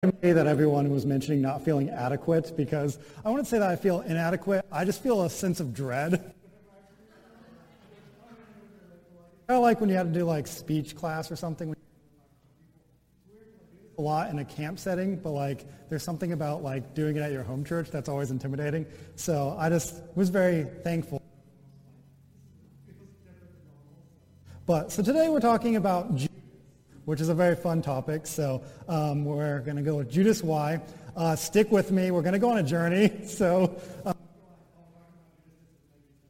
that everyone was mentioning not feeling adequate because I wouldn't say that I feel inadequate. I just feel a sense of dread. of like when you had to do like speech class or something. A lot in a camp setting, but like there's something about like doing it at your home church that's always intimidating. So I just was very thankful. But so today we're talking about which is a very fun topic. So um, we're going to go with Judas Y. Uh, stick with me. We're going to go on a journey. So um,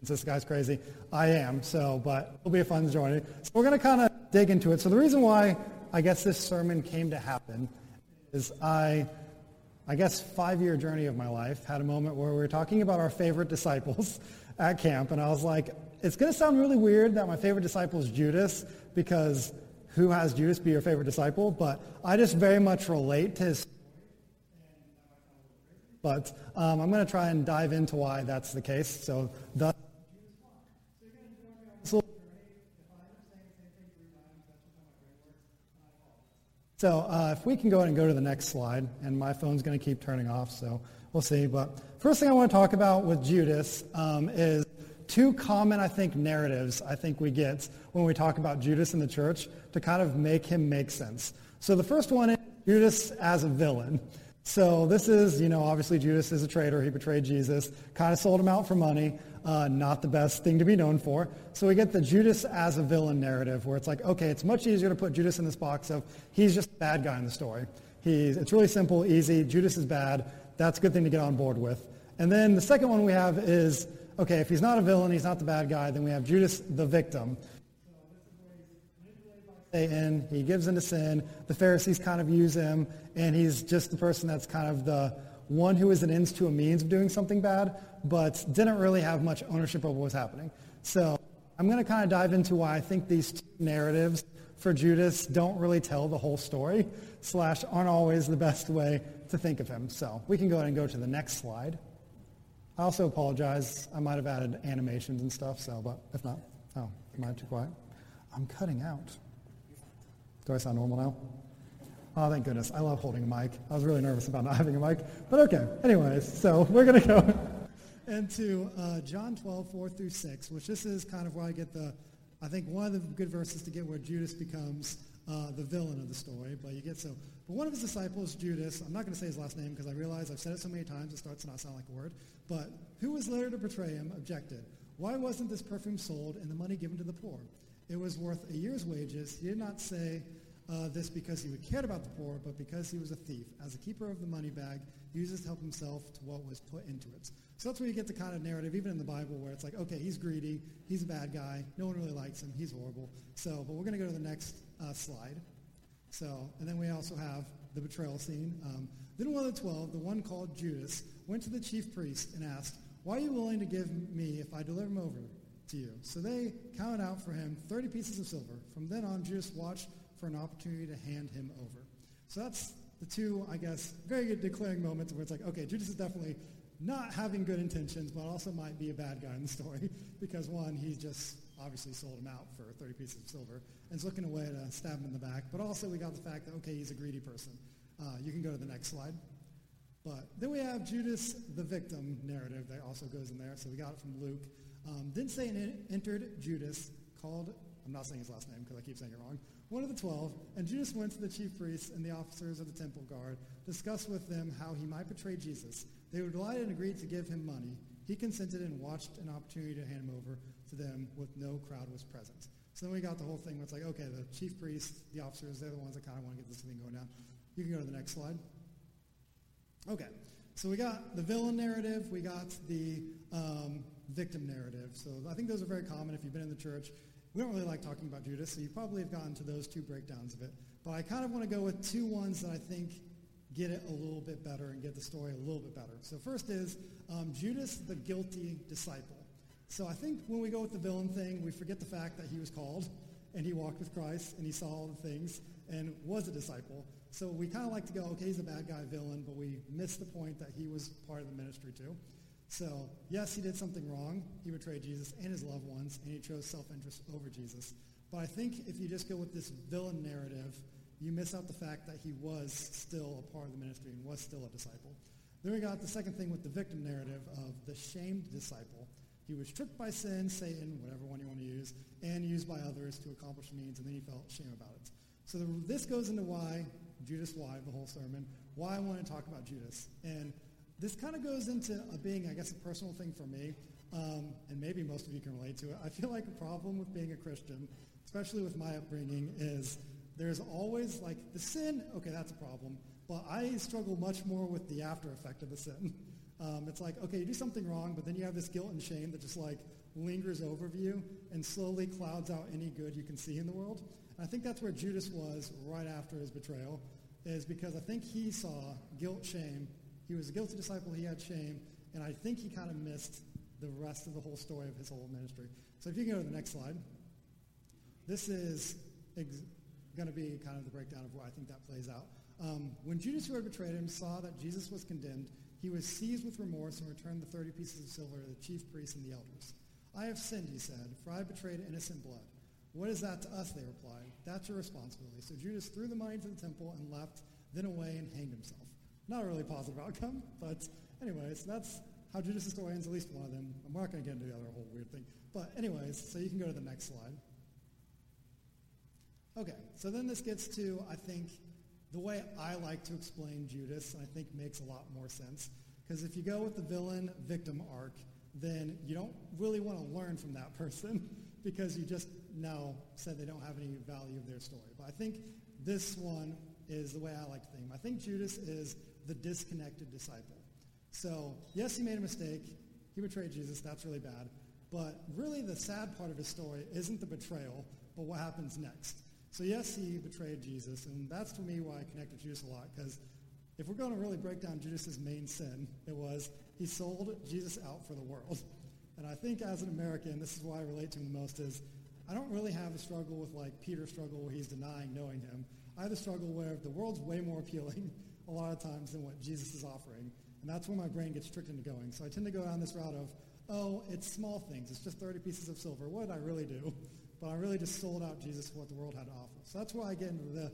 this guy's crazy. I am. So, but it'll be a fun journey. So we're going to kind of dig into it. So the reason why I guess this sermon came to happen is I, I guess five-year journey of my life had a moment where we were talking about our favorite disciples at camp, and I was like, it's going to sound really weird that my favorite disciple is Judas because who has Judas be your favorite disciple, but I just very much relate to his. But um, I'm going to try and dive into why that's the case. So the. So uh, if we can go ahead and go to the next slide, and my phone's going to keep turning off, so we'll see. But first thing I want to talk about with Judas um, is two common, I think, narratives I think we get when we talk about Judas in the church to kind of make him make sense. So the first one is Judas as a villain. So this is, you know, obviously Judas is a traitor. He betrayed Jesus, kind of sold him out for money. Uh, not the best thing to be known for. So we get the Judas as a villain narrative where it's like, okay, it's much easier to put Judas in this box of he's just a bad guy in the story. He's, it's really simple, easy. Judas is bad. That's a good thing to get on board with. And then the second one we have is okay, if he's not a villain, he's not the bad guy, then we have Judas the victim. Satan, he gives into sin. The Pharisees kind of use him, and he's just the person that's kind of the one who is an ends to a means of doing something bad, but didn't really have much ownership of what was happening. So I'm going to kind of dive into why I think these two narratives for Judas don't really tell the whole story, slash aren't always the best way to think of him. So we can go ahead and go to the next slide. I also apologize. I might have added animations and stuff, so, but if not, oh, am I too quiet? I'm cutting out. Do I sound normal now? Oh, thank goodness. I love holding a mic. I was really nervous about not having a mic, but okay. Anyways, so we're going to go into uh, John 12, 4 through 6, which this is kind of where I get the, I think one of the good verses to get where Judas becomes uh, the villain of the story, but you get so. But one of his disciples, Judas, I'm not going to say his last name because I realize I've said it so many times it starts to not sound like a word, but who was later to betray him, objected, Why wasn't this perfume sold and the money given to the poor? It was worth a year's wages. He did not say uh, this because he cared about the poor, but because he was a thief. As a keeper of the money bag, uses to help himself to what was put into it. So that's where you get the kind of narrative, even in the Bible, where it's like, okay, he's greedy, he's a bad guy, no one really likes him, he's horrible. So, but we're going to go to the next uh, slide. So, and then we also have the betrayal scene. Um, then one of the twelve, the one called Judas, went to the chief priest and asked, Why are you willing to give me if I deliver him over to you? So they counted out for him 30 pieces of silver. From then on, Judas watched for an opportunity to hand him over. So that's the two, I guess, very good declaring moments where it's like, okay, Judas is definitely not having good intentions, but also might be a bad guy in the story because one, he just obviously sold him out for 30 pieces of silver and is looking away to stab him in the back. But also we got the fact that, okay, he's a greedy person. Uh, you can go to the next slide. But then we have Judas, the victim narrative that also goes in there. So we got it from Luke. Um, then Satan entered Judas, called, I'm not saying his last name because I keep saying it wrong, one of the twelve, and Judas went to the chief priests and the officers of the temple guard, discussed with them how he might betray Jesus. They were delighted and agreed to give him money. He consented and watched an opportunity to hand him over to them with no crowd was present. So then we got the whole thing where it's like, okay, the chief priests, the officers, they're the ones that kind of want to get this thing going down. You can go to the next slide. Okay, so we got the villain narrative, we got the um, victim narrative. So I think those are very common if you've been in the church. We don't really like talking about Judas, so you probably have gotten to those two breakdowns of it. But I kind of want to go with two ones that I think get it a little bit better and get the story a little bit better. So first is um, Judas, the guilty disciple. So I think when we go with the villain thing, we forget the fact that he was called and he walked with Christ and he saw all the things and was a disciple. So we kind of like to go, okay, he's a bad guy villain, but we miss the point that he was part of the ministry too. So yes, he did something wrong. He betrayed Jesus and his loved ones, and he chose self-interest over Jesus. But I think if you just go with this villain narrative, you miss out the fact that he was still a part of the ministry and was still a disciple. Then we got the second thing with the victim narrative of the shamed disciple. He was tricked by sin, Satan, whatever one you want to use, and used by others to accomplish means, and then he felt shame about it. So the, this goes into why, Judas why, the whole sermon, why I want to talk about Judas. And this kind of goes into a being, I guess, a personal thing for me, um, and maybe most of you can relate to it. I feel like a problem with being a Christian, especially with my upbringing, is there's always like the sin, okay, that's a problem, but I struggle much more with the after effect of the sin. Um, it's like, okay, you do something wrong, but then you have this guilt and shame that just like lingers over you and slowly clouds out any good you can see in the world. And I think that's where Judas was right after his betrayal, is because I think he saw guilt, shame. He was a guilty disciple, he had shame, and I think he kind of missed the rest of the whole story of his whole ministry. So if you can go to the next slide. This is ex- going to be kind of the breakdown of where I think that plays out. Um, when Judas, who had betrayed him, saw that Jesus was condemned, he was seized with remorse and returned the 30 pieces of silver to the chief priests and the elders. I have sinned, he said, for I betrayed innocent blood. What is that to us, they replied. That's your responsibility. So Judas threw the money into the temple and left, then away and hanged himself. Not a really positive outcome, but anyways, that's how Judas' story ends, at least one of them. I'm not going to get into the other whole weird thing. But anyways, so you can go to the next slide. Okay, so then this gets to, I think, the way I like to explain Judas, I think makes a lot more sense. Because if you go with the villain victim arc, then you don't really want to learn from that person because you just now said they don't have any value of their story. But I think this one is the way I like to think. I think Judas is the disconnected disciple. So, yes, he made a mistake. He betrayed Jesus. That's really bad. But really, the sad part of his story isn't the betrayal, but what happens next. So yes, he betrayed Jesus, and that's to me why I connect with Judas a lot, because if we're going to really break down Judas's main sin, it was he sold Jesus out for the world. And I think as an American, this is why I relate to him the most, is I don't really have a struggle with like Peter's struggle where he's denying knowing him. I have a struggle where the world's way more appealing a lot of times than what Jesus is offering. And that's where my brain gets tricked into going. So I tend to go down this route of, oh, it's small things. It's just 30 pieces of silver. What did I really do? but I really just sold out Jesus for what the world had to offer. So that's why I get into the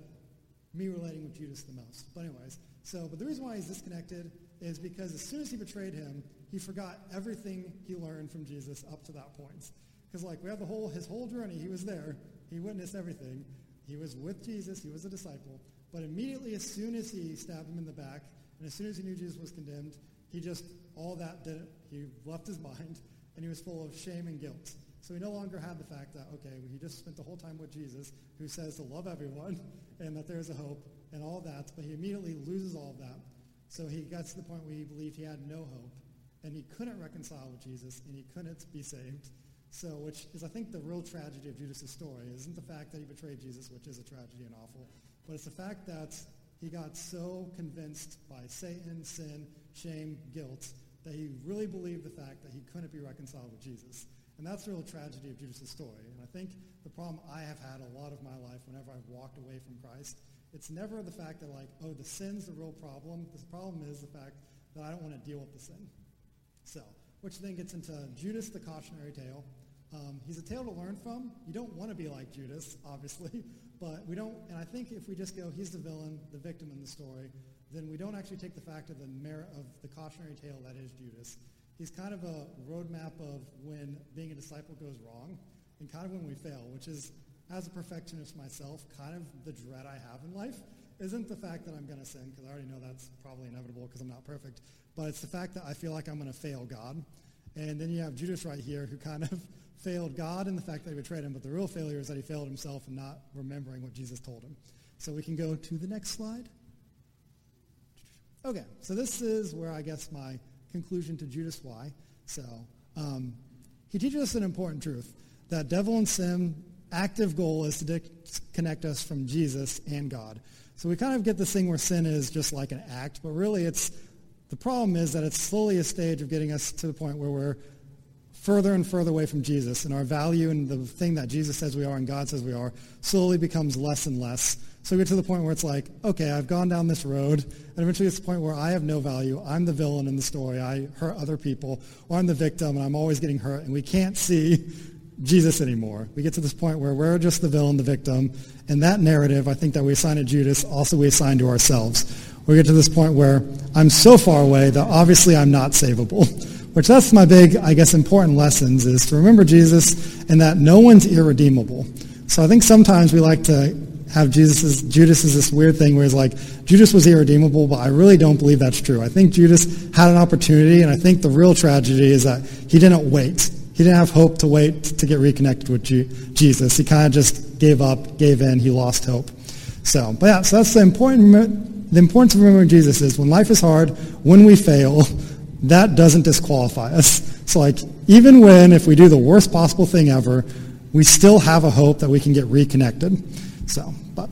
me relating with Judas the most. But anyways, so but the reason why he's disconnected is because as soon as he betrayed him, he forgot everything he learned from Jesus up to that point. Because like we have the whole his whole journey, he was there, he witnessed everything. He was with Jesus, he was a disciple. But immediately as soon as he stabbed him in the back, and as soon as he knew Jesus was condemned, he just all that didn't he left his mind and he was full of shame and guilt. So he no longer had the fact that, okay, he just spent the whole time with Jesus, who says to love everyone and that there's a hope and all that, but he immediately loses all of that. So he gets to the point where he believed he had no hope and he couldn't reconcile with Jesus and he couldn't be saved. So, which is, I think, the real tragedy of Judas' story isn't the fact that he betrayed Jesus, which is a tragedy and awful, but it's the fact that he got so convinced by Satan, sin, shame, guilt, that he really believed the fact that he couldn't be reconciled with Jesus. And that's the real tragedy of Judas' story. And I think the problem I have had a lot of my life whenever I've walked away from Christ, it's never the fact that like, oh, the sin's the real problem. The problem is the fact that I don't want to deal with the sin. So, which then gets into Judas, the cautionary tale. Um, he's a tale to learn from. You don't want to be like Judas, obviously, but we don't, and I think if we just go, he's the villain, the victim in the story, then we don't actually take the fact of the merit of the cautionary tale that is Judas he's kind of a roadmap of when being a disciple goes wrong and kind of when we fail, which is, as a perfectionist myself, kind of the dread I have in life. Isn't the fact that I'm going to sin, because I already know that's probably inevitable because I'm not perfect, but it's the fact that I feel like I'm going to fail God. And then you have Judas right here who kind of failed God in the fact that he betrayed him, but the real failure is that he failed himself and not remembering what Jesus told him. So we can go to the next slide. Okay, so this is where I guess my conclusion to Judas why. So um, he teaches us an important truth that devil and sin active goal is to disconnect us from Jesus and God. So we kind of get this thing where sin is just like an act, but really it's the problem is that it's slowly a stage of getting us to the point where we're further and further away from Jesus, and our value and the thing that Jesus says we are and God says we are slowly becomes less and less. So we get to the point where it's like, okay, I've gone down this road, and eventually it's the point where I have no value. I'm the villain in the story. I hurt other people, or I'm the victim, and I'm always getting hurt, and we can't see Jesus anymore. We get to this point where we're just the villain, the victim, and that narrative, I think that we assign to Judas, also we assign to ourselves. We get to this point where I'm so far away that obviously I'm not savable. Which that's my big, I guess, important lessons is to remember Jesus and that no one's irredeemable. So I think sometimes we like to have Jesus Judas is this weird thing where he's like, Judas was irredeemable, but I really don't believe that's true. I think Judas had an opportunity, and I think the real tragedy is that he didn't wait. He didn't have hope to wait to get reconnected with Jesus. He kind of just gave up, gave in, he lost hope. So, but yeah, so that's the important, the importance of remembering Jesus is when life is hard, when we fail, that doesn't disqualify us. So like, even when, if we do the worst possible thing ever, we still have a hope that we can get reconnected. So, but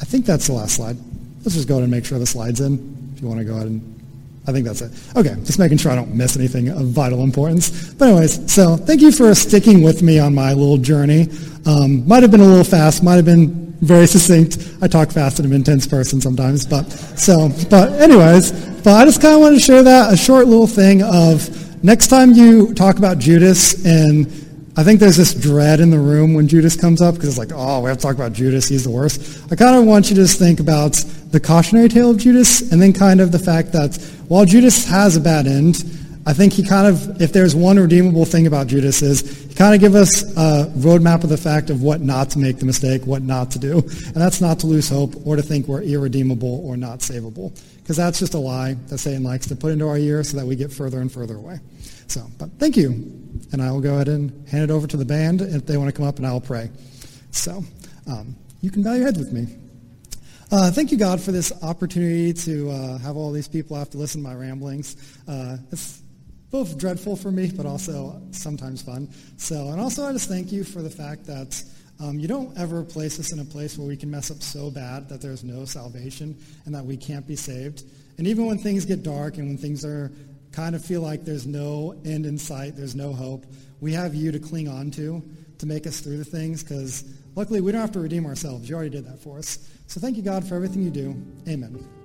I think that's the last slide. Let's just go ahead and make sure the slide's in if you want to go ahead and I think that's it. Okay, just making sure I don't miss anything of vital importance. But anyways, so thank you for sticking with me on my little journey. Um, might have been a little fast, might have been very succinct. I talk fast and I'm an intense person sometimes, but so, but anyways, but I just kind of wanted to share that, a short little thing of next time you talk about Judas and I think there's this dread in the room when Judas comes up because it's like, oh, we have to talk about Judas. He's the worst. I kind of want you to just think about the cautionary tale of Judas and then kind of the fact that while Judas has a bad end, I think he kind of, if there's one redeemable thing about Judas is he kind of give us a roadmap of the fact of what not to make the mistake, what not to do. And that's not to lose hope or to think we're irredeemable or not savable. Because that's just a lie that Satan likes to put into our ear so that we get further and further away. So, but thank you. And I will go ahead and hand it over to the band if they want to come up and I'll pray. So, um, you can bow your heads with me. Uh, thank you, God, for this opportunity to uh, have all these people have to listen to my ramblings. Uh, it's both dreadful for me, but also sometimes fun. So, and also I just thank you for the fact that um, you don't ever place us in a place where we can mess up so bad that there's no salvation and that we can't be saved. And even when things get dark and when things are kind of feel like there's no end in sight, there's no hope, we have you to cling on to to make us through the things because luckily we don't have to redeem ourselves. You already did that for us. So thank you, God, for everything you do. Amen.